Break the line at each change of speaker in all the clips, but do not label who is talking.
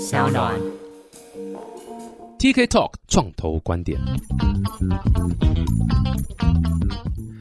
小暖。
TK Talk 创投观点。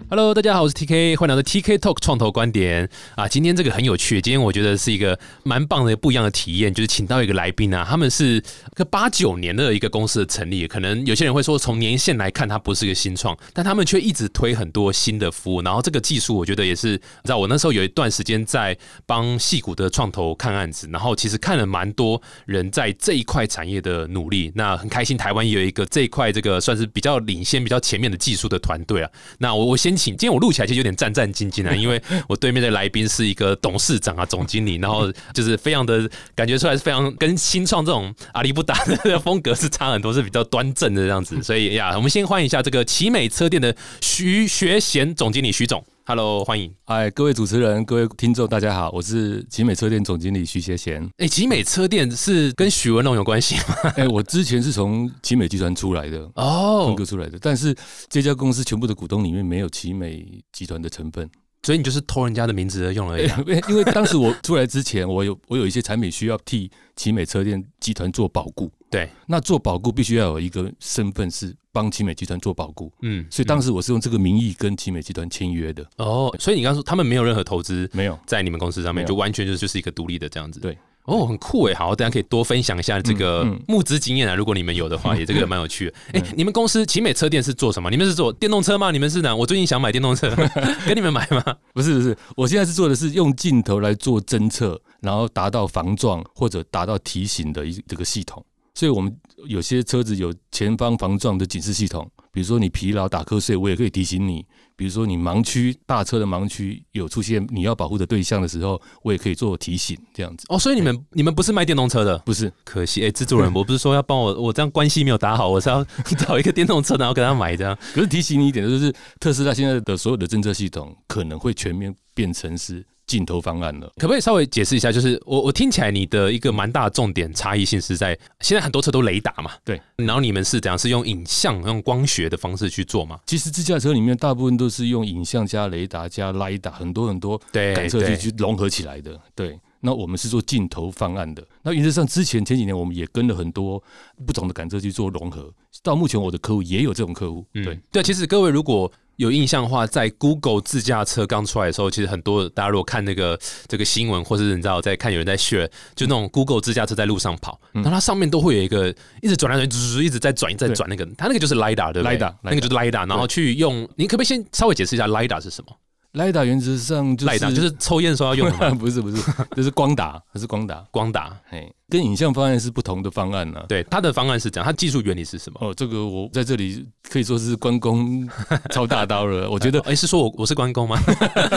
Hello，大家好，我是 TK，欢迎来到 TK Talk 创投观点啊。今天这个很有趣，今天我觉得是一个蛮棒的不一样的体验，就是请到一个来宾啊，他们是个八九年的一个公司的成立，可能有些人会说从年限来看它不是一个新创，但他们却一直推很多新的服务，然后这个技术我觉得也是，你知道我那时候有一段时间在帮戏谷的创投看案子，然后其实看了蛮多人在这一块产业的努力，那很开心台湾也有一个这一块这个算是比较领先、比较前面的技术的团队啊。那我我先今天我录起来其实有点战战兢兢啊，因为我对面的来宾是一个董事长啊、总经理，然后就是非常的感觉出来是非常跟新创这种阿里不达的风格是差很多，是比较端正的这样子。所以呀，我们先欢迎一下这个奇美车店的徐学贤总经理徐总，Hello，欢迎。
嗨，各位主持人、各位听众，大家好，我是奇美车店总经理徐学贤。
哎、奇美车店是跟许文龙有关系吗？
哎、我之前是从奇美集团出来的哦，分
哦，
割出来的，但是这家公司全部的股东里面没有奇美集团的成分。
所以你就是偷人家的名字而用而已、啊。
因为因为当时我出来之前，我有我有一些产品需要替奇美车店集团做保固。
对，
那做保固必须要有一个身份是帮奇美集团做保固，
嗯，
所以当时我是用这个名义跟奇美集团签约的。
哦，所以你刚刚说他们没有任何投资
没有，
在你们公司上面，就完全就是就是一个独立的这样子。
对。
哦，很酷诶，好，大家可以多分享一下这个募资经验啊，如果你们有的话，也这个蛮有趣的。哎、你们公司奇美车店是做什么？你们是做电动车吗？你们是哪？我最近想买电动车，跟你们买吗？
不是不是，我现在是做的是用镜头来做侦测，然后达到防撞或者达到提醒的一这个系统。所以我们有些车子有前方防撞的警示系统，比如说你疲劳打瞌睡，我也可以提醒你；比如说你盲区大车的盲区有出现你要保护的对象的时候，我也可以做提醒，这样子。
哦，所以你们你们不是卖电动车的？
不是，
可惜，哎、制作人，我不是说要帮我，我这样关系没有打好，我是要找一个电动车，然后给他买这样。
可是提醒你一点，就是特斯拉现在的所有的政策系统可能会全面变成是镜头方案了。
可不可以稍微解释一下？就是我我听起来你的一个蛮大的重点差异性是在现在很多车都雷达嘛，
对，
然后你们是怎样是用影像、用光学的方式去做吗？
其实自驾车里面大部分都是用影像加雷达加 LiDAR，很多很多
对
感测
对
器去融合起来的。对，那我们是做镜头方案的。那原则上之前前几年我们也跟了很多不同的感测器做融合，到目前我的客户也有这种客户。对，
嗯对，其实各位如果有印象的话，在 Google 自驾车刚出来的时候，其实很多大家如果看那个这个新闻，或是你知道在看有人在 share，就那种 Google 自驾车在路上跑，然后它上面都会有一个一直转来转去，一直在转，一直在转那个，它那个就是 lidar 对不对
lidar，
那个就是 lidar，然后去用，你可不可以先稍微解释一下 lidar 是什么
LiDAR 原则上就是
？lidar 就是抽烟的时候要用的吗
不是 不是，这是光达，它是光达。
光打。
嘿，跟影像方案是不同的方案呢、
对，它的方案是这样，它技术原理是什么？
哦，这个我在这里可以说是关公操大刀了。我觉得
哎，是说我我是关公吗？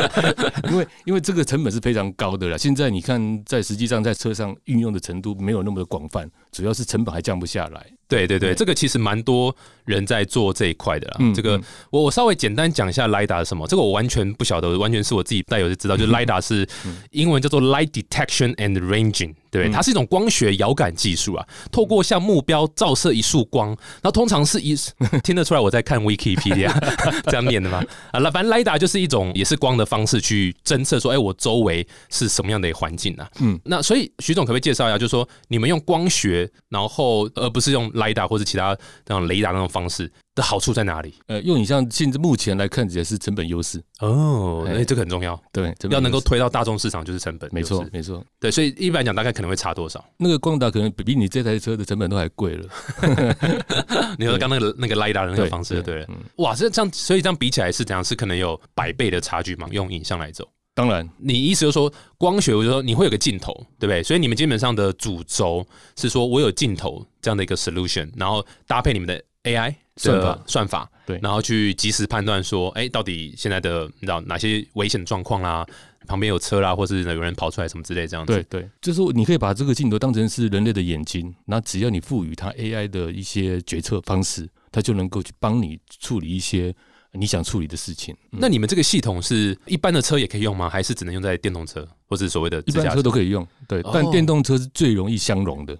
因为因为这个成本是非常高的了。现在你看，在实际上在车上运用的程度没有那么的广泛，主要是成本还降不下来。
对对对，这个其实蛮多人在做这一块的啦。
嗯
这个
嗯
我我稍微简单讲一下 lidar 是什么，这个我完全不晓得，完全是我自己带有就知道，就是 lidar 是英文叫做 light detection and ranging。对，
嗯
它是一种光学遥感技术啊，透过向目标照射一束光，然后通常是一听得出来我在看 Wikipedia 这样念的吗？啊，那反正 lidar 就是一种也是光的方式去侦测说，哎，我周围是什么样的环境啊？
嗯，
那所以徐总可不可以介绍一下，就是说你们用光学，然后而不是用 lidar 或者其他那种雷达那种方式的好处在哪里？
呃，用影像现在目前来看起来是成本优势，
哦，
哎
哎，这个很重要，
对，
要能够推到大众市场就是成本，
没错没错。
对，所以一般来讲大概可能会差多少？
那个光达可能比比你这台车的成本都还贵了。
你说刚那个那个 lidar 的那个方式就对哇，这这样，所以这样比起来是怎样？是可能有百倍的差距嘛？用影像来走。
当然，
你意思就是说，光学，我就说你会有个镜头，对不对？所以你们基本上的主轴是说我有镜头这样的一个 solution，然后搭配你们的 AI 的
算法
算法，
对
然后去及时判断说，哎，到底现在的你知道哪些危险状况啦，旁边有车啦，或是有人跑出来什么之类这样子。
对对，就是你可以把这个镜头当成是人类的眼睛，那只要你赋予它 AI 的一些决策方式，它就能够去帮你处理一些你想处理的事情。嗯
那你们这个系统是一般的车也可以用吗？还是只能用在电动车或是所谓的
一般车都可以用，对，
哦
但电动车是最容易相容的，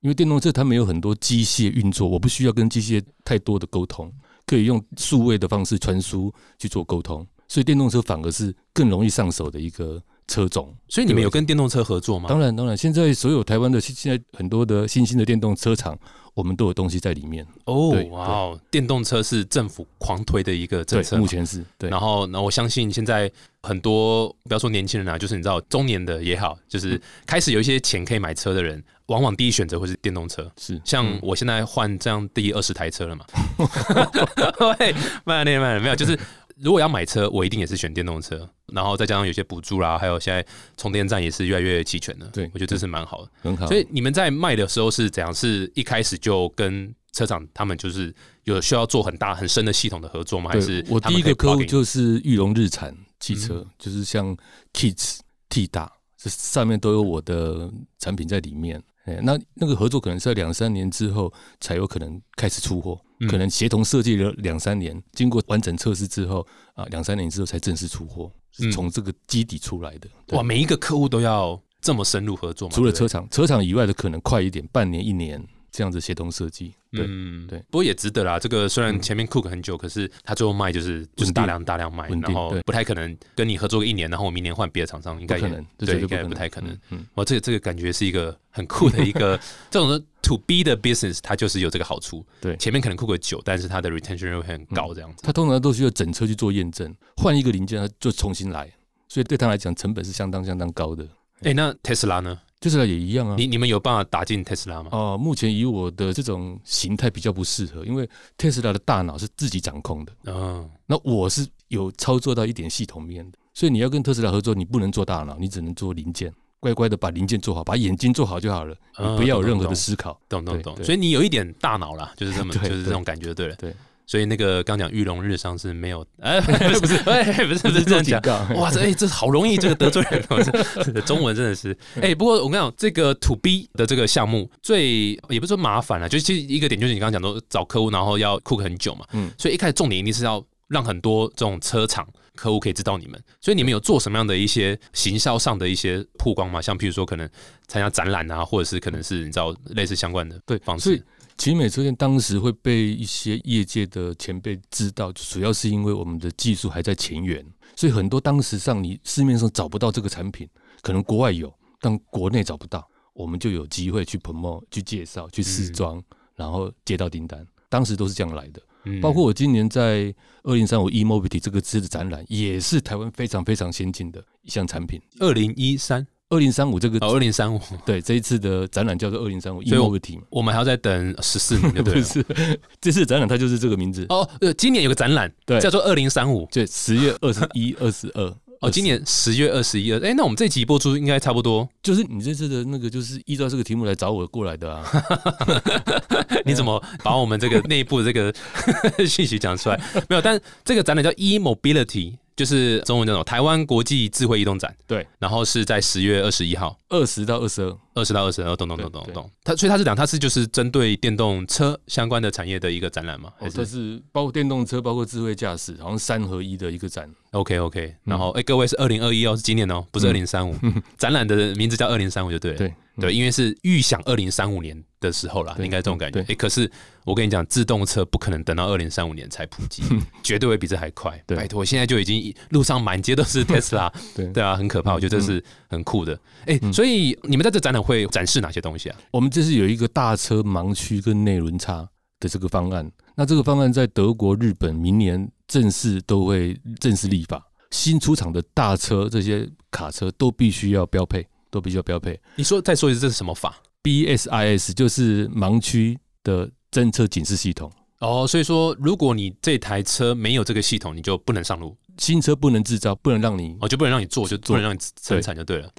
因为电动车它没有很多机械运作，我不需要跟机械太多的沟通，可以用数位的方式传输去做沟通，所以电动车反而是更容易上手的一个车种。
所以你们有跟电动车合作吗？
当然，当然，现在所有台湾的现现在很多的新兴的电动车厂，我们都有东西在里面。
哦
对，
哇哦，电动车是政府狂推的一个政策
目前是对
然后，那我相信现在很多，不要说年轻人啊，就是你知道中年的也好，就是开始有一些钱可以买车的人，往往第一选择会是电动车。
是
像
嗯
我现在换这样第二十台车了嘛，喂，慢点慢点，没有，就是如果要买车，我一定也是选电动车，然后再加上有些补助啦，还有现在充电站也是越来越齐全了，
对
我觉得这是蛮好的。
很好。
所以你们在卖的时候是怎样？是一开始就跟车厂他们就是有需要做很大很深的系统的合作吗？还是
我第一个客户就是裕龙日产汽车，
嗯
就是像 Kids、T 大，这上面都有我的产品在里面。哎，那那个合作可能是在两三年之后才有可能开始出货，
嗯
可能协同设计了两三年，经过完整测试之后啊，两三年之后才正式出货，是
嗯
从这个基底出来的。对
哇，每一个客户都要这么深入合作吗？
除了车厂，车厂以外的可能快一点，半年、一年这样子协同设计。对，
嗯
对
不过也值得啦。这个虽然
嗯
前面 cook 很久，可是他最后卖就是就是大量大量卖，然后不太可能跟你合作个一年，然后我明年换别的厂商，应该
可能，这
对，应该不太可能。
嗯，嗯
哇，这个这个感觉是一个很酷的一个 这种的 to B 的 business，它就是有这个好处。
对
前面可能 cook 久，但是它的 retention rate 会很高，这样子。
它通常都需要整车去做验证，换一个零件它就重新来，所以对他来讲成本是相当相当高的。
哎，那 Tesla 呢？
就是也一样啊。
你你们有办法打进特斯拉吗？
哦，目前以我的这种形态比较不适合，因为特斯拉的大脑是自己掌控的，
嗯，
那我是有操作到一点系统面的，所以你要跟特斯拉合作，你不能做大脑，你只能做零件，乖乖的把零件做好，把眼睛做好就好了，
嗯
你不要有任何的思考。
懂懂懂。所以你有一点大脑啦，就是这么 就是这种感觉，对了。
对，
所以那个刚讲玉龙日上是没有，哎，不是，哎，不是不是这样讲。哇，这哎、这好容易这个得罪人中文真的是。哎、不过我跟你讲，这个 to B 的这个项目最也不是说麻烦了，就其实一个点就是你刚刚讲说找客户，然后要 cook 很久嘛，
嗯。
所以一开始重点一定是要让很多这种车厂客户可以知道你们，所以你们有做什么样的一些行销上的一些曝光吗？像譬如说可能参加展览啊，或者是可能是你知道类似相关的
对
方
所以
式，
奇美车店当时会被一些业界的前辈知道，主要是因为我们的技术还在前沿，所以很多当时上你市面上找不到这个产品，可能国外有，但国内找不到，我们就有机会去 promote、去介绍、去试装，然后接到订单。当时都是这样来的，
嗯
包括我今年在二零三五 e mobility 这个字的展览，也是台湾非常非常先进的一项产品。
二零一三
二零三五这个、
哦，二零三五，
对这一次的展览叫做二零三五 e
所以我
mobility 嘛，
我们还要再等十四年，对 不对
不？是 这次展览它就是这个名字。
哦，呃，今年有个展览，
对
叫做二零三五。
对，十月二十一、二十二。
哦，今年十月二十一二，哎，那我们这集播出应该差不多。
就是你这次的那个，就是依照这个题目来找我过来的啊。
你怎么把我们这个内部的这个信息讲出来？没有，但这个展览叫 e mobility，就是中文叫什么？台湾国际智慧移动展。
对，
然后是在十月二十一号，
二十到二十二，
二十到二十二，懂懂懂
对对
懂懂。它所以它是讲它是就是针对电动车相关的产业的一个展览吗？还
哦，这
是
是包括电动车，包括智慧驾驶，好像三合一的一个展。
OK OK？然后哎，各位是二零二一哦，是今年哦，不是二
嗯
零三五。展览的名字叫二零三五就对了。
对
对，因为是预想二零三五年的时候啦，应该这种感觉。
对
哎，可是我跟你讲，自动车不可能等到二零三五年才普及，绝对会比这还快。
对
拜托，现在就已经路上满街都是 Tesla，
对
对啊，很可怕。我觉得这是很酷的。哎，所以你们在这展览会展示哪些东西啊？
我们这是有一个大车盲区跟内轮差的这个方案。那这个方案在德国、日本明年正式都会正式立法，新出厂的大车这些卡车都必须要标配，都必须要标配。
你说再说一次，这是什么法
？BSIS 就是盲区的侦测警示系统，
哦，所以说，如果你这台车没有这个系统，你就不能上路，
新车不能制造，不能让你
哦，就不能让你做，就不能让你生产就对了。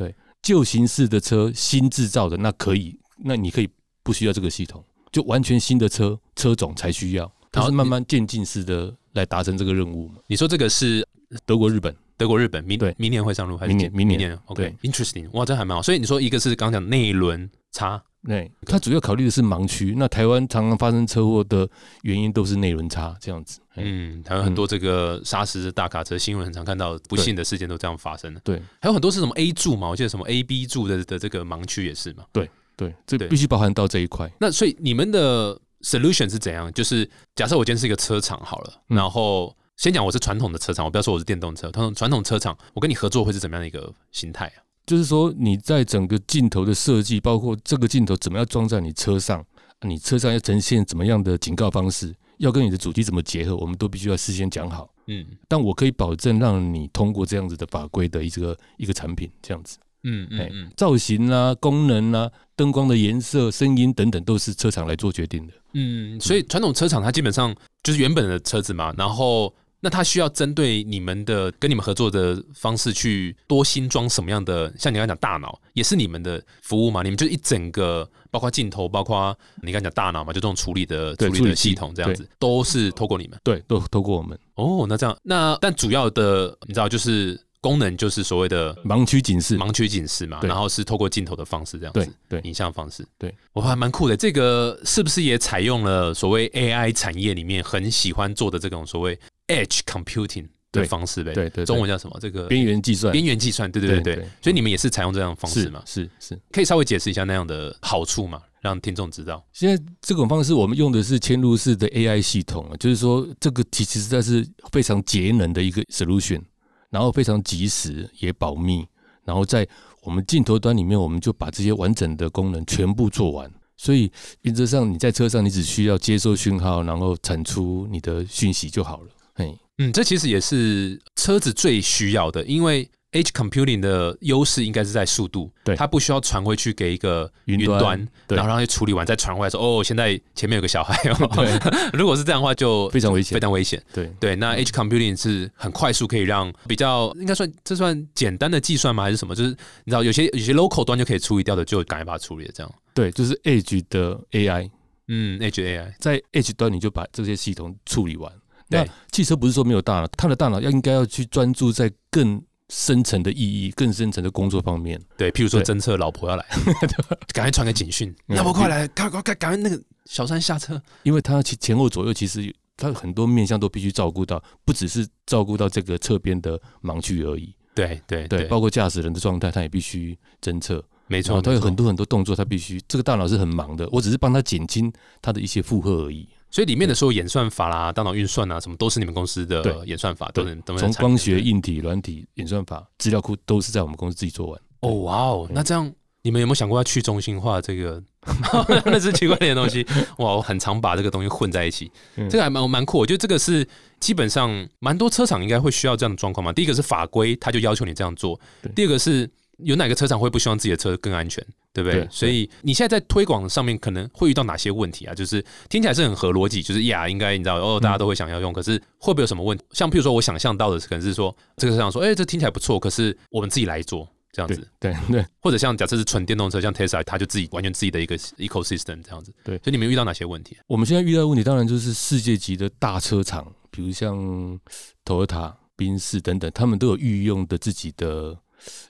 旧形式的车新制造的，那可以，那你可以不需要这个系统，就完全新的车车种才需要，它是慢慢渐进式的来达成这个任务嘛。
你说这个是
德国、日本，
德国、日本明
对
明年会上路还是
明年
明
明年
年？OK，interesting，哇，这还蛮好。所以你说一个是刚讲内轮差，
对，它主要考虑的是盲区。那台湾常常发生车祸的原因都是内轮差这样子。嗯，
嗯，台湾很多这个砂石的大卡车新闻很常看到不幸的事件都这样发生的。
对
还有很多是什么 A 柱嘛，我记得什么 A、B 柱的的这个盲区也是嘛。
对对，这
对
必须包含到这一块。
那所以你们的 solution 是怎样？就是假设我今天是一个车厂好了，
嗯
然后先讲我是传统的车厂，我不要说我是电动车，传统传统车厂，我跟你合作会是怎么样的一个心态啊？
就是说你在整个镜头的设计，包括这个镜头怎么样装在你车上，你车上要呈现怎么样的警告方式，要跟你的主机怎么结合，我们都必须要事先讲好。
嗯
但我可以保证让你通过这样子的法规的一个一个产品，这样子。
嗯嗯
造型啊、功能啊、灯光的颜色、声音等等，都是车厂来做决定的。
嗯，所以传统车厂它基本上就是原本的车子嘛，然后那他需要针对你们的跟你们合作的方式去多新装什么样的，像你刚才讲大脑也是你们的服务嘛，你们就一整个包括镜头，包括你刚才讲大脑嘛，就这种处理的处理的系统这样子，都是透过你们。
对，都透过我们
哦，那这样那但主要的你知道就是功能就是所谓的
盲区警示。
盲区警示嘛，然后是透过镜头的方式这样子。
对，
影像方式，
对
我还蛮酷的。这个是不是也采用了所谓 AI 产业里面很喜欢做的这种所谓 Edge Computing 的方式呗？
对对对
中文叫什么？这个
边缘计算
边缘计算，对对对对。所以你们也是采用这样的方式
是
嘛？
是是。
可以稍微解释一下那样的好处嘛，让听众知道。
现在这种方式，我们用的是嵌入式的 AI 系统啊，就是说这个其实实在是非常节能的一个 solution，然后非常及时也保密，然后在我们镜头端里面，我们就把这些完整的功能全部做完。所以原则上你在车上，你只需要接收讯号，然后产出你的讯息就好了。嘿，
嗯，这其实也是车子最需要的，因为 Edge Computing 的优势应该是在速度，
对
它不需要传回去给一个
云端
端，
对
然后让它处理完再传回来说，哦，现在前面有个小孩哦。
对，
如果是这样的话，就
非常危险
非。常危险。
对
对，那 Edge Computing 是很快速，可以让比较应该算这算简单的计算吗？还是什么？就是你知道有些有些 local 端就可以处理掉的，就赶快把它处理了。这样，
对，就是 Edge 的 AI，
嗯，Edge AI，
在 Edge 端你就把这些系统处理完。
对
那汽车不是说没有大脑，它的大脑要应该要去专注在更深层的意义、更深层的工作方面。
对，譬如说
对
侦测老婆要来，赶快传个警讯，
嗯
老婆快来，赶快赶赶快那个小三下车。
因为他前前后左右其实他很多面向都必须照顾到，不只是照顾到这个侧边的盲区而已。
对对
对，包括驾驶人的状态，他也必须侦测。
没错，
他有很多很多动作，他必须这个大脑是很忙的。我只是帮他减轻他的一些负荷而已。
所以里面的所有演算法啦、大脑运算啊，什么都是你们公司的演算法，都是都是
从光学、硬体、软体、演算法、资料库都是在我们公司自己做完。
哦，哇哦，那这样你们有没有想过要去中心化这个？那是奇怪点的东西，哇，我很常把这个东西混在一起，
嗯
这个还蛮蛮酷。我觉得这个是基本上蛮多车厂应该会需要这样的状况嘛。第一个是法规，它就要求你这样做
对；
第二个是有哪个车厂会不希望自己的车更安全，对不对？
对
所以你现在在推广上面可能会遇到哪些问题啊？就是听起来是很合逻辑，就是呀，应该你知道哦，大家都会想要用，可是会不会有什么问题？像譬如说我想象到的可能是说，这个车厂说，哎、这听起来不错，可是我们自己来做这样子。
对对，
或者像假设是纯电动车，像 Tesla，它就自己完全自己的一个 ecosystem 这样子。
对
所以你们遇到哪些问题？
我们现在遇到的问题当然就是世界级的大车厂，比如像 Toyota、宾士等等，他们都有御用的自己的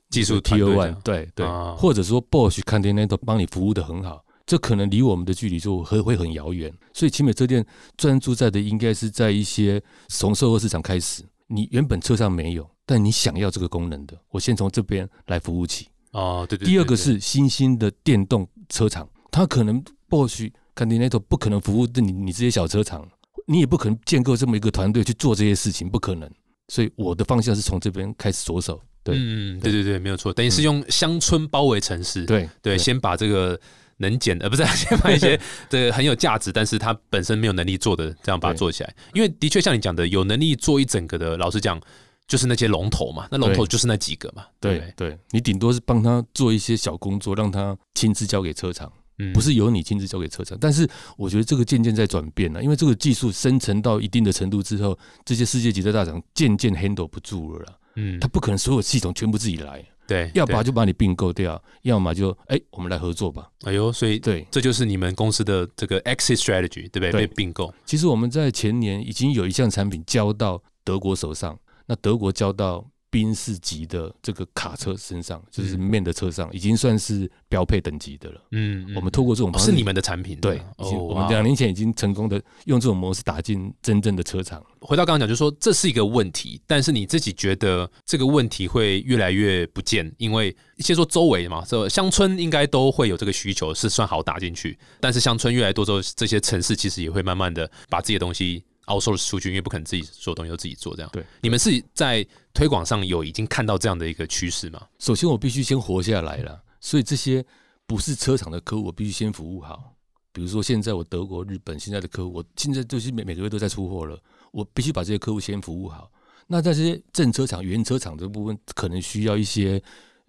技术
T
团
O
队这
One，对对
啊，
或者说 Bosch、Continental 帮你服务的很好，这可能离我们的距离就会会很遥远。所以奇美车店专注在的应该是在一些从售后市场开始，你原本车上没有，但你想要这个功能的，我先从这边来服务起。
哦，对对
第二个是新兴的电动车厂，它可能 Bosch、Continental 不可能服务的你你这些小车厂，你也不可能建构这么一个团队去做这些事情，不可能。所以我的方向是从这边开始着手。对
嗯，对对对，没有错，等于是用乡村包围城市。
对
对，先把这个能减呃，不是 先把一些 这个很有价值，但是它本身没有能力做的，这样把它做起来。因为的确像你讲的，有能力做一整个的，老实讲，就是那些龙头嘛，那龙头就是那几个嘛，对对？
对对，你顶多是帮他做一些小工作，让他亲自交给车厂，
嗯
不是由你亲自交给车厂。但是我觉得这个渐渐在转变了，因为这个技术生成到一定的程度之后，这些世界级的大厂渐渐 handle 不住了啦。
嗯
他不可能所有系统全部自己来，
对，
要不然就把你并购掉，要么就哎、我们来合作吧。
哎呦，所以
对，
这就是你们公司的这个 exit strategy，对不对？
对
被并购。
其实我们在前年已经有一项产品交到德国手上，那德国交到宾士级的这个卡车身上，就是面的车上，已经算是标配等级的了。
嗯，嗯
我们透过这种方式，
哦是你们的产品，
对，
哦
我们
哇
两年前已经成功的用这种模式打进真正的车厂。
回到刚刚讲，就是说这是一个问题，但是你自己觉得这个问题会越来越不见，因为先说周围嘛，这乡村应该都会有这个需求，是算好打进去。但是乡村越来越多之后，这些城市其实也会慢慢的把自己的东西 outsource 出去，因为不可能自己所有东西都自己做。这样，
对，
你们是在推广上有已经看到这样的一个趋势吗？
首先，我必须先活下来了，所以这些不是车厂的客户，我必须先服务好。比如说，现在我德国、日本现在的客户，我现在就是每每个月都在出货了，我必须把这些客户先服务好。那在这些正车厂、原车厂这部分，可能需要一些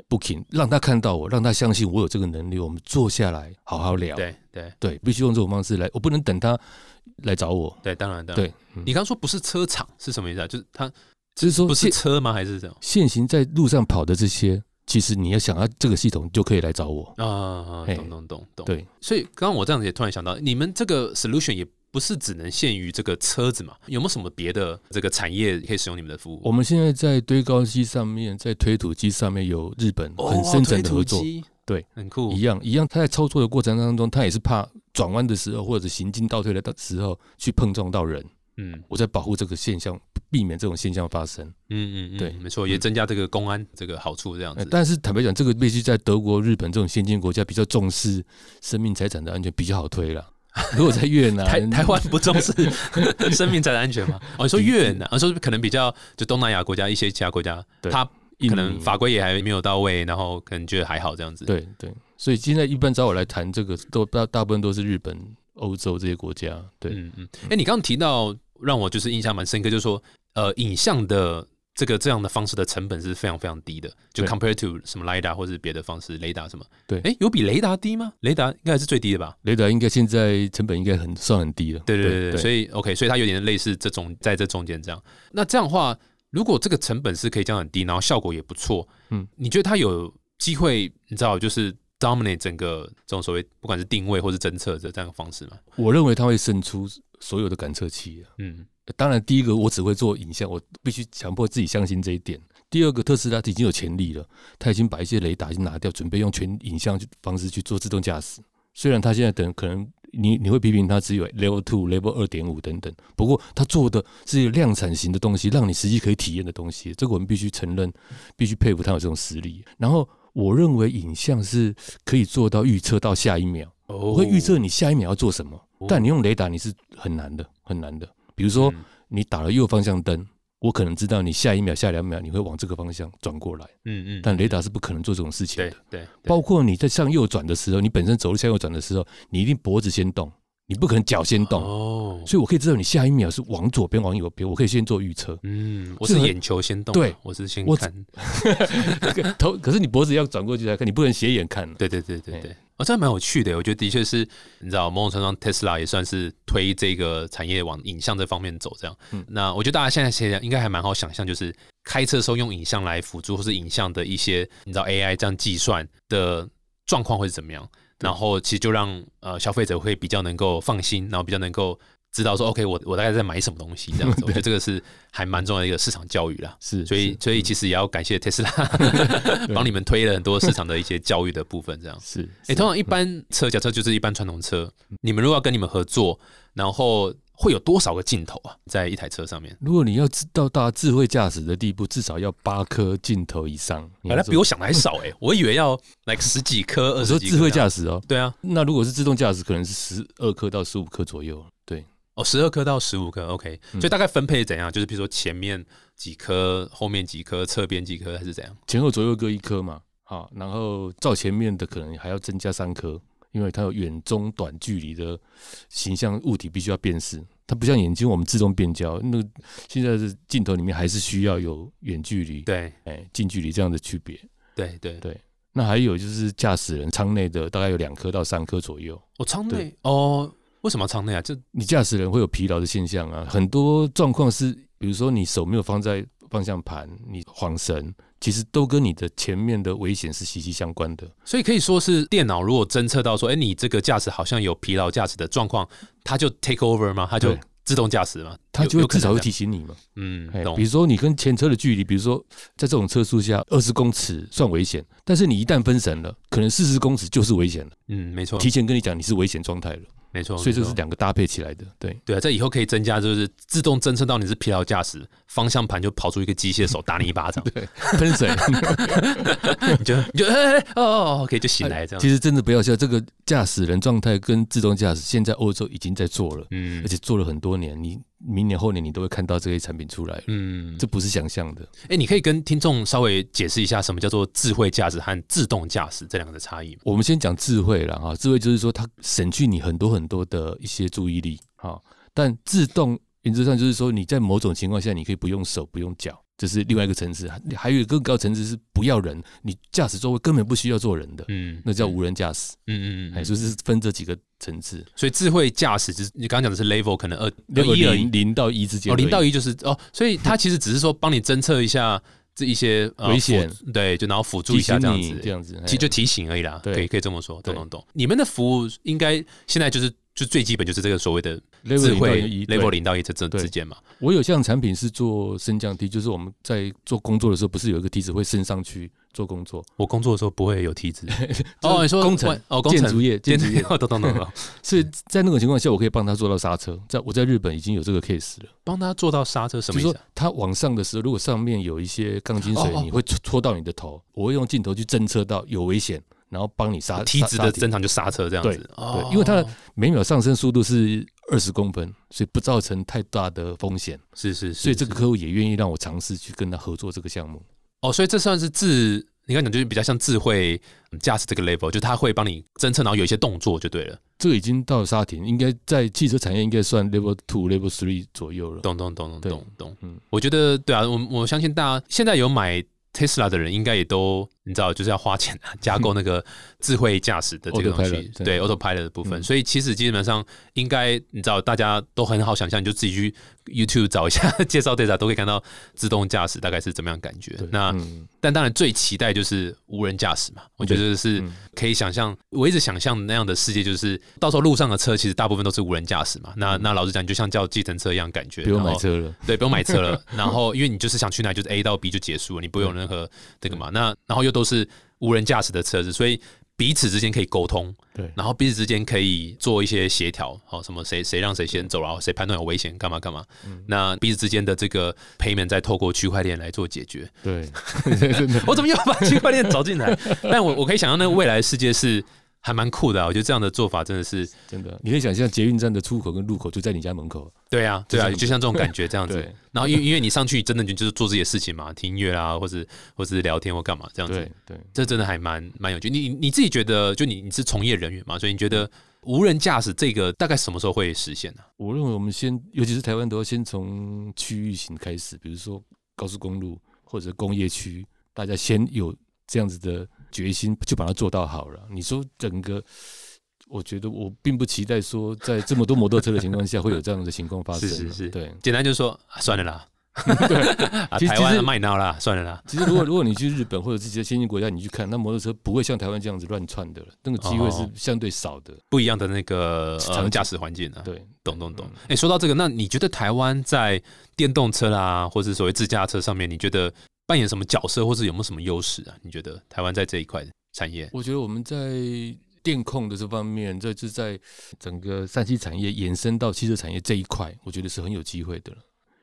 booking，让他看到我，让他相信我有这个能力。我们坐下来好好聊。
对对
对，必须用这种方式来，我不能等他来找我。
对，当然当然。
对，
你刚刚说不是车厂是什么意思啊？就是他，
就是说
不是车吗？还是什么？
现行在路上跑的这些，其实你要想要这个系统，就可以来找我。
啊，懂懂懂懂。
对，
所以刚刚我这样子也突然想到，你们这个 solution 也。不是只能限于这个车子嘛？有没有什么别的这个产业可以使用你们的服务？
我们现在在堆高机上面，在推土机上面有日本很深层的合作，对，
很酷，
一样一样。他在操作的过程当中，他也是怕转弯的时候或者行进倒退的时候去碰撞到人。嗯，我在保护这个现象，避免这种现象发生。
嗯嗯，对，没错，也增加这个公安这个好处这样子。
但是坦白讲，这个必须在德国、日本这种先进国家比较重视生命财产的安全，比较好推了。如果在越南，
台台湾不重视 生命财产安全吗？哦，你说越南，我说可能比较就东南亚国家一些其他国家，他可能法规也还没有到位，然后可能觉得还好这样子。
对对，所以现在一般找我来谈这个，都大大部分都是日本、欧洲这些国家。对，嗯
嗯。哎，你刚刚提到让我就是印象蛮深刻，就是说呃，影像的。这个这样的方式的成本是非常非常低的，就 compare to 什么雷达或是别的方式，雷达什么？
对，
哎，有比雷达低吗？雷达应该是最低的吧？
雷达应该现在成本应该很算很低了。
对对对对，所以 OK，所以它有点类似这种在这中间这样。那这样的话，如果这个成本是可以降很低，然后效果也不错，嗯，你觉得它有机会？你知道，就是 dominate 整个这种所谓不管是定位或是侦测的这样的方式吗？
我认为它会胜出所有的感测器嗯。当然，第一个我只会做影像，我必须强迫自己相信这一点。第二个，特斯拉已经有潜力了，他已经把一些雷达已经拿掉，准备用全影像方式去做自动驾驶。虽然他现在等可能你你会批评他只有 Level Two、Level 二点五等等，不过他做的是量产型的东西，让你实际可以体验的东西。这个我们必须承认，必须佩服他有这种实力。然后，我认为影像是可以做到预测到下一秒，我会预测你下一秒要做什么，但你用雷达你是很难的，很难的。比如说，你打了右方向灯，我可能知道你下一秒、下两秒你会往这个方向转过来。嗯嗯。但雷达是不可能做这种事情的。
对。
包括你在向右转的时候，你本身走路向右转的时候，你一定脖子先动，你不可能脚先动。哦。所以我可以知道你下一秒是往左边、往右边，我可以先做预测。
嗯。我是眼球先动。
对，
我是先看。
头，可是你脖子要转过去才看，你不能斜眼看。
对对对对对。哦，这蛮有趣的，我觉得的确是，你知道，某种程度上，Tesla 也算是推这个产业往影像这方面走，这样。嗯，那我觉得大家现在现在应该还蛮好想象，就是开车的时候用影像来辅助，或是影像的一些，你知道 AI 这样计算的状况会是怎么样，然后其实就让呃消费者会比较能够放心，然后比较能够。知道说 OK，我我大概在买什么东西这样子，我觉得这个是还蛮重要的一个市场教育啦。
是，
所以所以其实也要感谢特斯拉 帮你们推了很多市场的一些教育的部分，这样
是。
哎，通常一般车，假设就是一般传统车，你们如果要跟你们合作，然后会有多少个镜头啊，在一台车上面？
如果你要知道大智慧驾驶的地步，至少要八颗镜头以上。
本来比我想的还少哎，我以为要 like 十几颗、二十几颗。
智慧驾驶哦，
对啊。
那如果是自动驾驶，可能是十二颗到十五颗左右。对。
哦，十二颗到十五颗，OK，所以大概分配怎样？就是比如说前面几颗，后面几颗，侧边几颗，还是怎样？
前后左右各一颗嘛，好，然后照前面的可能还要增加三颗，因为它有远、中、短距离的形象物体必须要辨识。它不像眼睛，我们自动变焦，那现在的镜头里面还是需要有远距离，
对，
哎，近距离这样的区别。
对对
对。那还有就是驾驶人舱内的大概有两颗到三颗左右。
哦，舱内哦。为什么舱内啊？就
你驾驶人会有疲劳的现象啊，很多状况是，比如说你手没有放在方向盘，你晃神，其实都跟你的前面的危险是息息相关的。
所以可以说是电脑如果侦测到说，哎，你这个驾驶好像有疲劳驾驶的状况，它就 take over 吗？它就自动驾驶吗？
它就会至少会提醒你嘛。嗯，比如说你跟前车的距离，比如说在这种车速下二十公尺算危险，但是你一旦分神了，可能四十公尺就是危险了。
嗯，没错，
提前跟你讲你是危险状态了。
没错，
所以这是两个搭配起来的，对
对啊，这以后可以增加，就是自动侦测到你是疲劳驾驶，方向盘就跑出一个机械手打你一巴掌，
对，喷水，
你 就你就哎哦，OK 就醒来这样。
其实真的不要笑，这个驾驶人状态跟自动驾驶现在欧洲已经在做了，嗯，而且做了很多年。你明年后年你都会看到这些产品出来，
嗯，
这不是想象的。
哎、你可以跟听众稍微解释一下什么叫做智慧驾驶和自动驾驶这两个的差异？
我们先讲智慧了哈，智慧就是说它省去你很多很多的一些注意力哈，但自动原则上就是说你在某种情况下你可以不用手不用脚，这是另外一个层次。还有一个更高层次是不要人，你驾驶座位根本不需要坐人的，
嗯，
那叫无人驾驶。
嗯嗯嗯
哎，就是分这几个层次，
所以智慧驾驶就是你刚刚讲的是 level 可能二
那个
一
零零到一之间
哦，零到一就是哦，所以它其实只是说帮你侦测一下这一些、呃
危险。
对，就然后辅助一下这样子，
这样子，哎
其实就提醒而已啦，
对。
可以可以这么说，懂懂懂。你们的服务应该现在就是就最基本就是这个所谓的智慧
零到一
level 零到一这这之间嘛，
我有项产品是做升降梯，就是我们在做工作的时候，不是有一个梯子会升上去做工作？
我工作的时候不会有梯子。哦，你说
工程
哦，
建筑业，建 筑业，
哦，懂懂懂懂，
所以 在那种情况下，我可以帮他做到刹车。在我在日本已经有这个 case 了，
帮他做到刹车什么意思啊？
他往上的时候，如果上面有一些钢筋水泥会戳戳到你的头，我会用镜头去侦测到有危险，然后帮你刹
梯子的正常就刹车这样子，哦
对，因为它的每秒上升速度是二十公分，所以不造成太大的风险。
是是是，
所以这个客户也愿意让我尝试去跟他合作这个项目。
哦，所以这算是智，你刚讲就是比较像智慧驾驶这个 level，就他会帮你侦测，然后有一些动作就对了。
这个已经到沙田，应该在汽车产业应该算 level two、level three 左右了。
懂懂懂懂懂懂。
嗯
我觉得对啊，我我相信大家现在有买 Tesla 的人，应该也都你知道，就是要花钱啊，加购那个智慧驾驶的这个东西对
对
Autopilot 的部分。
嗯
所以其实基本上应该你知道，大家都很好想象，你就自己去 YouTube 找一下介绍 Tesla，都可以看到自动驾驶大概是怎么样感觉。那
嗯
但当然最期待就是无人驾驶嘛，我觉得是
嗯
可以想象，我一直想象那样的世界，就是到时候路上的车其实大部分都是无人驾驶嘛。那那老实讲，就像叫计程车一样感觉，
不用买车了。
对，不用买车了。然后因为你就是想去哪，就是 A 到 B 就结束了，你不会有任何这个嘛。那然后又都是无人驾驶的车子，所以彼此之间可以沟通，
对，
然后彼此之间可以做一些协调，好，什么谁谁让谁先走，然后谁判断有危险干嘛干嘛。
嗯
那彼此之间的这个 payment 再透过区块链来做解决。
对，
我怎么又把区块链找进来？但我我可以想象，那个未来世界是还蛮酷的、啊。我觉得这样的做法真的是，
真的，你可以想象捷运站的出口跟入口就在你家门口。
对啊，对啊，
就
像这种感觉这样子。然后因因为你上去真的就就是做自己的事情嘛，听音乐啊，或是或是聊天或干嘛这样子
对，对，
这真的还蛮蛮有趣。你你自己觉得，就你你是从业人员嘛，所以你觉得无人驾驶这个大概什么时候会实现呢、
我认为我们先，尤其是台湾，都要先从区域型开始，比如说高速公路或者工业区，大家先有这样子的决心，就把它做到好了。你说整个，我觉得我并不期待说，在这么多摩托车的情况下，会有这样的情况发生。
是是是
对。
简单就是说、啊算了啦，啊，
其实
台湾卖闹啦，算了啦。
其实，如果如果你去日本或者这些先进国家，你去看，那摩托车不会像台湾这样子乱窜的了，那个机会是
哦
相对少的。
不一样的那个驾驶环境啊，
对，
懂懂懂
嗯。
哎、说到这个，那你觉得台湾在电动车啦，或是所谓自驾车上面，你觉得扮演什么角色，或是有没有什么优势啊？你觉得台湾在这一块产业？
我觉得我们在电控的这方面，这是在整个三 C 产业延伸到汽车产业这一块，我觉得是很有机会的了。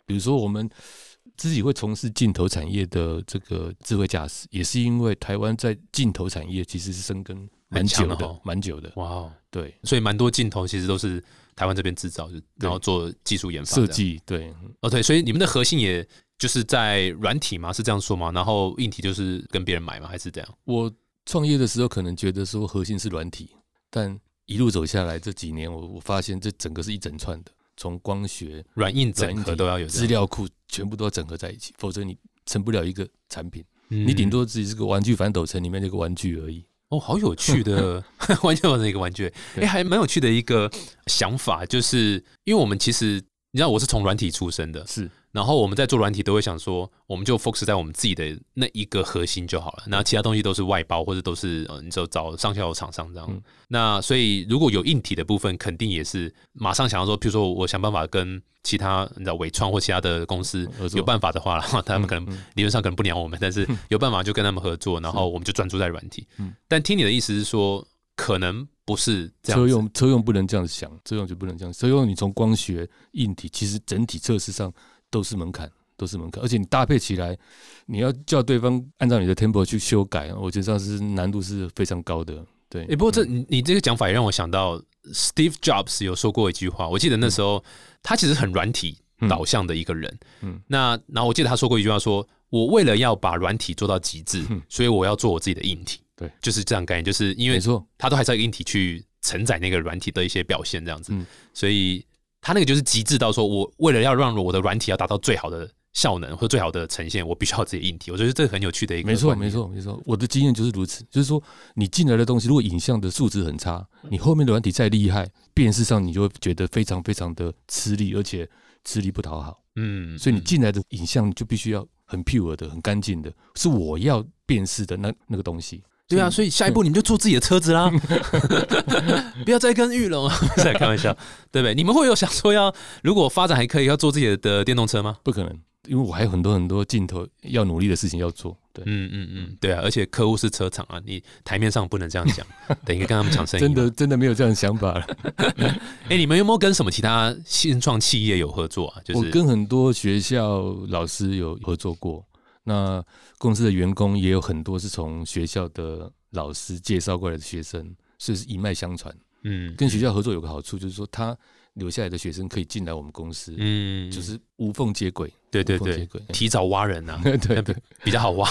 比如说，我们自己会从事镜头产业的这个智慧驾驶，也是因为台湾在镜头产业其实是深耕蛮久的蛮久的。
哇哦，
对，
所以蛮多镜头其实都是台湾这边制造，就然后做技术研发
设。计对，
哦，对，所以你们的核心也就是在软体吗？是这样说吗？然后硬体就是跟别人买吗？还是这样？
我创业的时候可能觉得说核心是软体，但一路走下来这几年，我我发现这整个是一整串的，从光学、
软硬整合都要有
资，料库，全部都要整合在一起，否则你成不了一个产品。
嗯
你顶多自己是个玩具反斗城里面那个玩具而已。
哦，好有趣的 完全完成一个玩具，哎、
对
还蛮有趣的一个想法，就是因为我们其实你知道我是从软体出身的，
是
然后我们在做软体都会想说，我们就 focus 在我们自己的那一个核心就好了，那其他东西都是外包或者都是呃，你就找上下游厂商这样。
嗯
那所以如果有硬体的部分，肯定也是马上想要说，譬如说我想办法跟其他你知道伟创或其他的公司有办法的话，他们可能理论上可能不鸟我们，但是有办法就跟他们合作，然后我们就专注在软体。
嗯
但听你的意思是说，可能不是这样。
车用车用不能这样想，车用就不能这样。车用你从光学、硬体，其实整体测试上都是门槛，都是门槛。而且你搭配起来，你要叫对方按照你的 tempo 去修改，我觉得上是难度是非常高的。对，
哎、不过这你你这个讲法也让我想到 Steve Jobs 有说过一句话，我记得那时候他其实很软体导向的一个人。
嗯
那然后我记得他说过一句话说，我为了要把软体做到极致，
嗯
所以我要做我自己的硬体。
对，
就是这样概念，就是因为
没错，
它都还是要硬体去承载那个软体的一些表现，这样子。
嗯
所以它那个就是极致到说，我为了要让我的软体要达到最好的效能或最好的呈现，我必须要有自己硬体。我觉得这个很有趣的一个，
没错，没。错，没错。我的经验就是如此，就是说你进来的东西，如果影像的素质很差，你后面的软体再厉害，辨识上你就会觉得非常非常的吃力，而且吃力不讨好。
嗯，
所以你进来的影像就必须要很 pure 的、很干净的，是我要辨识的那那个东西。
对啊，所以下一步你们就坐自己的车子啦，不要再跟玉龙 在开玩笑，对不对？你们会有想说要如果发展还可以，要做自己的电动车吗？
不可能，因为我还有很多很多镜头要努力的事情要做。对，
嗯嗯嗯，对啊，而且客户是车厂啊，你台面上不能这样讲，等于跟他们抢生意。
真的真的没有这样的想法了。
哎、你们有没有跟什么其他新创企业有合作啊？就是
我跟很多学校老师有合作过，那公司的员工也有很多是从学校的老师介绍过来的学生，所以是一脉相传。
嗯
跟学校合作有个好处，就是说他留下来的学生可以进来我们公司，
嗯
就是无缝接轨。
对对对。提早挖人啊，
对对对，
比较好挖。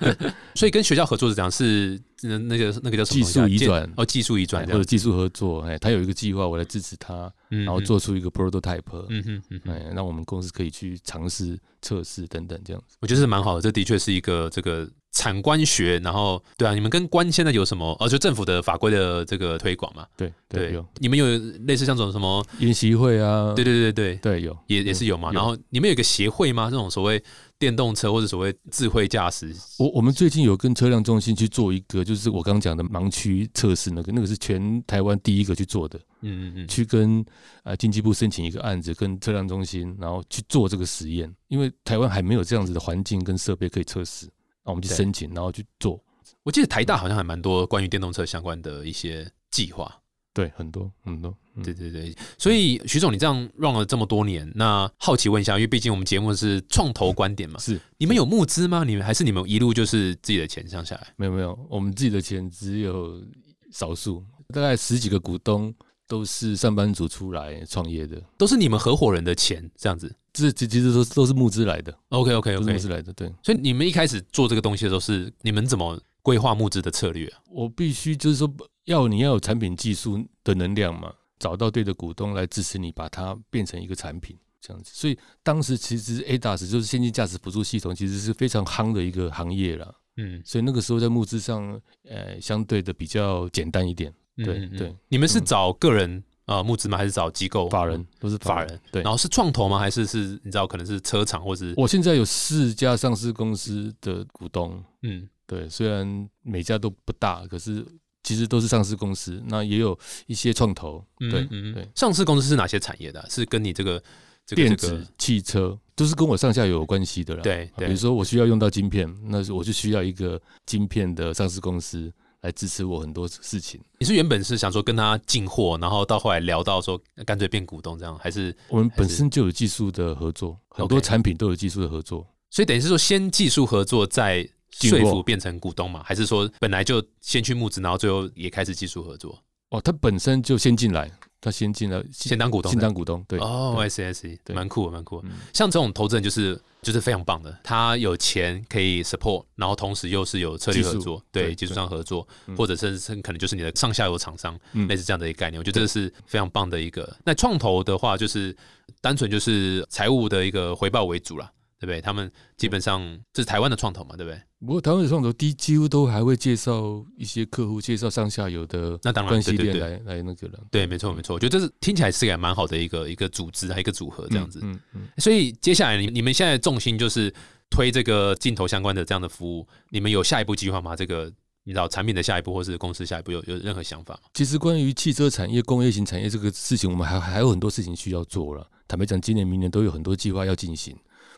所以跟学校合作是这样，是那那个那个叫什么
技术移转
哦，技术移转
或者技术合作，哎，他有一个计划，我来支持他，
然
然后做出一个 prototype，
嗯哼嗯哼，
哎，让我们公司可以去尝试、测试等等这样子。
我觉得是蛮好的，这的确是一个这个产官学，然后对啊，你们跟官现在有什么？哦，就政府的法规的这个推广嘛，
对对，有。
你们有类似像这种什么？
研习会啊，
对对对对，
对有，
也也是有嘛。
有。
然后你们有一个协会吗？这种所谓电动车或者所谓智慧驾驶，
我我们最近有跟车辆中心去做一个，就是我刚刚讲的盲区测试，那个那个是全台湾第一个去做的，
嗯嗯嗯，
去跟呃经济部申请一个案子，跟车辆中心，然后去做这个实验，因为台湾还没有这样子的环境跟设备可以测试，那我们去申请，然后去做，
我记得台大好像还蛮多关于电动车相关的一些计划。
对，很多很多，嗯。
对对对，所以徐总，你这样 run 了这么多年，那好奇问一下，因为毕竟我们节目是创投观点嘛，
是
你们有募资吗？你们还是你们一路就是自己的钱上下来？
没有没有，我们自己的钱只有少数，大概十几个股东都是上班族出来创业的，
都是你们合伙人的钱这样子
这这其实都是都是募资来的
，？OK OK
都是募
OK，
资来的，对。
所以你们一开始做这个东西的时候，是你们怎么规划募资的策略啊？
我必须就是说，要你要有产品技术的能量嘛，找到对的股东来支持你，把它变成一个产品这样子。所以当时其实 ADAS 就是现金价值辅助系统，其实是非常夯的一个行业了。
嗯，
所以那个时候在募资上，呃，相对的比较简单一点。对
嗯嗯嗯
对
你们是找个人呃募资吗？还是找机构
法人都是
法人？
对
然。后是创投吗？还是是你知道可能是车厂或是
我现在有四家上市公司的股东，
嗯
对，虽然每家都不大，可是其实都是上市公司，那也有一些创投，对
嗯嗯
对，
上市公司是哪些产业的啊、是跟你这个这个
电
这个
子、汽车都是跟我上下游有关系的啦。
对对
比如说我需要用到晶片，那是我就需要一个晶片的上市公司来支持我很多事情。
你是原本是想说跟他进货，然后到后来聊到说干脆变股东这样，还是
我们本身就有技术的合作，很多产品都有技术的合作。
所以等于是说先技术合作再说服变成股东嘛？还是说本来就先去募资，然后最后也开始技术合作，
哦，他本身就先进来，他先进了，
先当股东的？
先当股东，对。
哦
对
，I see I see，
对
蛮酷的蛮酷像这种投资人就是就是非常棒的，他有钱可以 support，然后同时又是有策略合
技
作
术，对
对技术上合作，
嗯
或者甚至可能就是你的上下游厂商，
嗯
类似这样的一个概念。我觉得这个是非常棒的一个。那创投的话，就是单纯就是财务的一个回报为主啦，对不对？他们基本上这是台湾的创投嘛，对不对？
不过台湾的创投第几乎都还会介绍一些客户，介绍上下游的
那当然
关系
对对
链来来那个了。
对，没错没错，我觉得这是听起来是个蛮好的一个一个组织，还有一个组合这样子。
嗯嗯，
所以接下来你你们现在的重心就是推这个镜头相关的这样的服务，你们有下一步计划吗？这个你知道产品的下一步，或是公司下一步有有任何想法吗？
其实关于汽车产业、工业型产业这个事情，我们还还有很多事情需要做了。坦白讲，今年、明年都有很多计划要进行。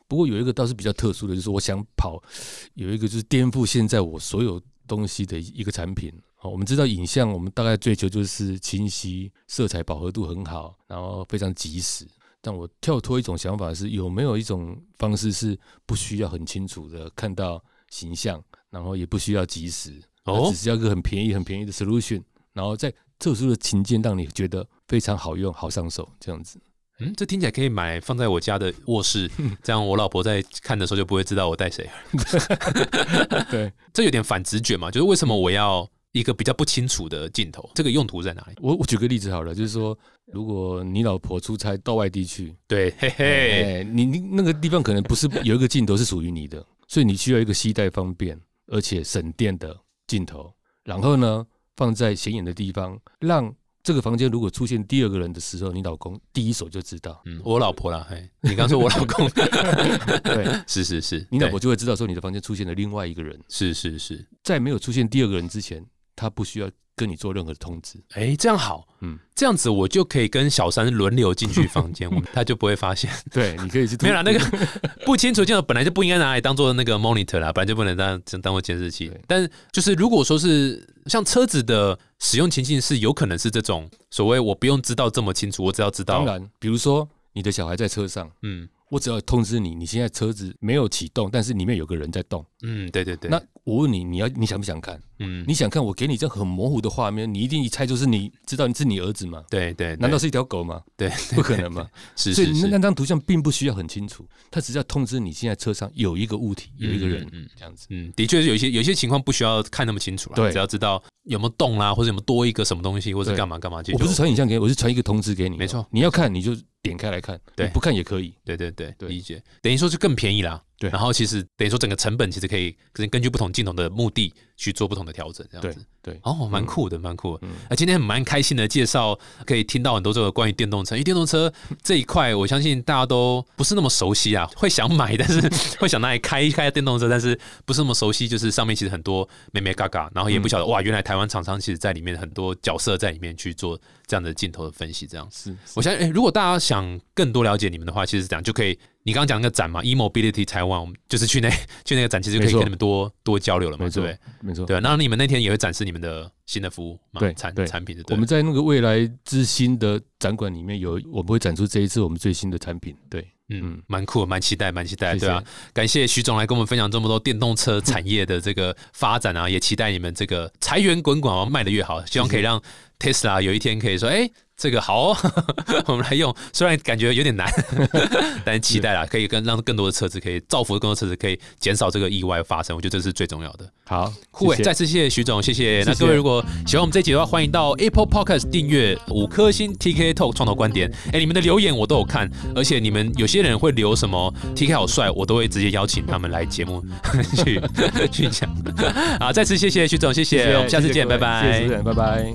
不过有一个倒是比较特殊的，就是我想跑有一个就是颠覆现在我所有东西的一个产品。好，我们知道影像，我们大概追求就是清晰、色彩饱和度很好，然后非常及时。但我跳脱一种想法是，有没有一种方式是不需要很清楚的看到形象，然后也不需要及时，
哦
只是要一个很便宜、很便宜的 solution，然后在特殊的情境让你觉得非常好用、好上手这样子。
嗯，这听起来可以买放在我家的卧室，这样我老婆在看的时候就不会知道我带谁。
对
这有点反直觉嘛，就是为什么我要一个比较不清楚的镜头？这个用途在哪里？
我我举个例子好了，就是说，如果你老婆出差到外地去，
对，嘿嘿，
哎，你你那个地方可能不是有一个镜头是属于你的，所以你需要一个携带方便而且省电的镜头，然后呢放在显眼的地方，让这个房间如果出现第二个人的时候，你老公第一手就知道，
嗯，我老婆啦，嘿，你刚说我老公，
对。
是是是，
你老婆就会知道说你的房间出现了另外一个人，
是是是，
在没有出现第二个人之前，他不需要跟你做任何的通知。
哎，这样好，嗯。
嗯，
这样子我就可以跟小三轮流进去房间，他就不会发现。
对，你可以去
没有啦，那个不清楚镜头本来就不应该拿来当做那个 monitor 啦，本来就不能当当做监视器。
对。
但就是如果说是像车子的使用情境是有可能是这种所谓我不用知道这么清楚，我只要知道
当，然，比如说你的小孩在车上，
嗯
我只要通知你，你现在车子没有启动，但是里面有个人在动。
嗯，对对对，
那我问你，你要你想不想看？
嗯，
你想看？我给你这很模糊的画面，你一定一猜就是你知道你是你儿子吗？
对对，对
难道是一条狗吗？
对？
不可能嘛！
是是是
所以那那张图像并不需要很清楚，它只是要通知你现在车上有一个物体，有一个人
嗯嗯
这样子。
嗯，的确是有一些有一些情况不需要看那么清楚了，
对
只要知道有没有动啦，或者有没有多一个什么东西，或者干嘛干嘛，
我不是传影像给你，我是传一个通知给你。
没错，
你要看你就点开来看，
对
不看也可以。
对对对，
对
理解，等于说是更便宜啦。
对
然后其实等于说整个成本其实可以根据不同镜头的目的去做不同的调整，这样子。
对，
哦，蛮酷的，蛮酷的。
嗯
啊，今天蛮开心的介绍，可以听到很多这个关于电动车，因为电动车这一块，我相信大家都不是那么熟悉啊，会想买，但是 会想拿来开一开电动车，但是不是那么熟悉，就是上面其实很多妹妹嘎嘎，然后也不晓得、哇，原来台湾厂商其实在里面很多角色在里面去做这样的镜头的分析，这样。
是
我相信，诶如果大家想更多了解你们的话，其实是这样就可以。你刚刚讲那个展嘛，eMobility 台湾，我们就是去那 去那个展，其实可以跟你们多多交流了嘛，对不对？
没错。
对啊，那你们那天也会展示你们的新的服务嘛？
对
产产品的。
我们在那个未来之星的展馆里面有，我们会展出这一次我们最新的产品。对，
嗯
嗯，
蛮酷的，蛮期待，蛮期待，对啊，感谢徐总来跟我们分享这么多电动车产业的这个发展啊，也期待你们这个财源滚滚啊，卖的越好，希望可以让 Tesla 有一天可以说，哎。这个好、哦，我们来用。虽然感觉有点难，但是期待啦，可以跟让更多的车子可以造福更多车子，可以减少这个意外发生。我觉得这是最重要的。
好，
酷诶，
谢谢
再次谢谢徐总，谢谢。那各位如果喜欢我们这一集的话，欢迎到 Apple Podcast 订阅五颗星 TK Talk 创投观点。哎，你们的留言我都有看，而且你们有些人会留什么 TK 好帅，我都会直接邀请他们来节目 去去讲。好，再次谢谢徐总，谢谢，我们下次见，拜拜
拜拜。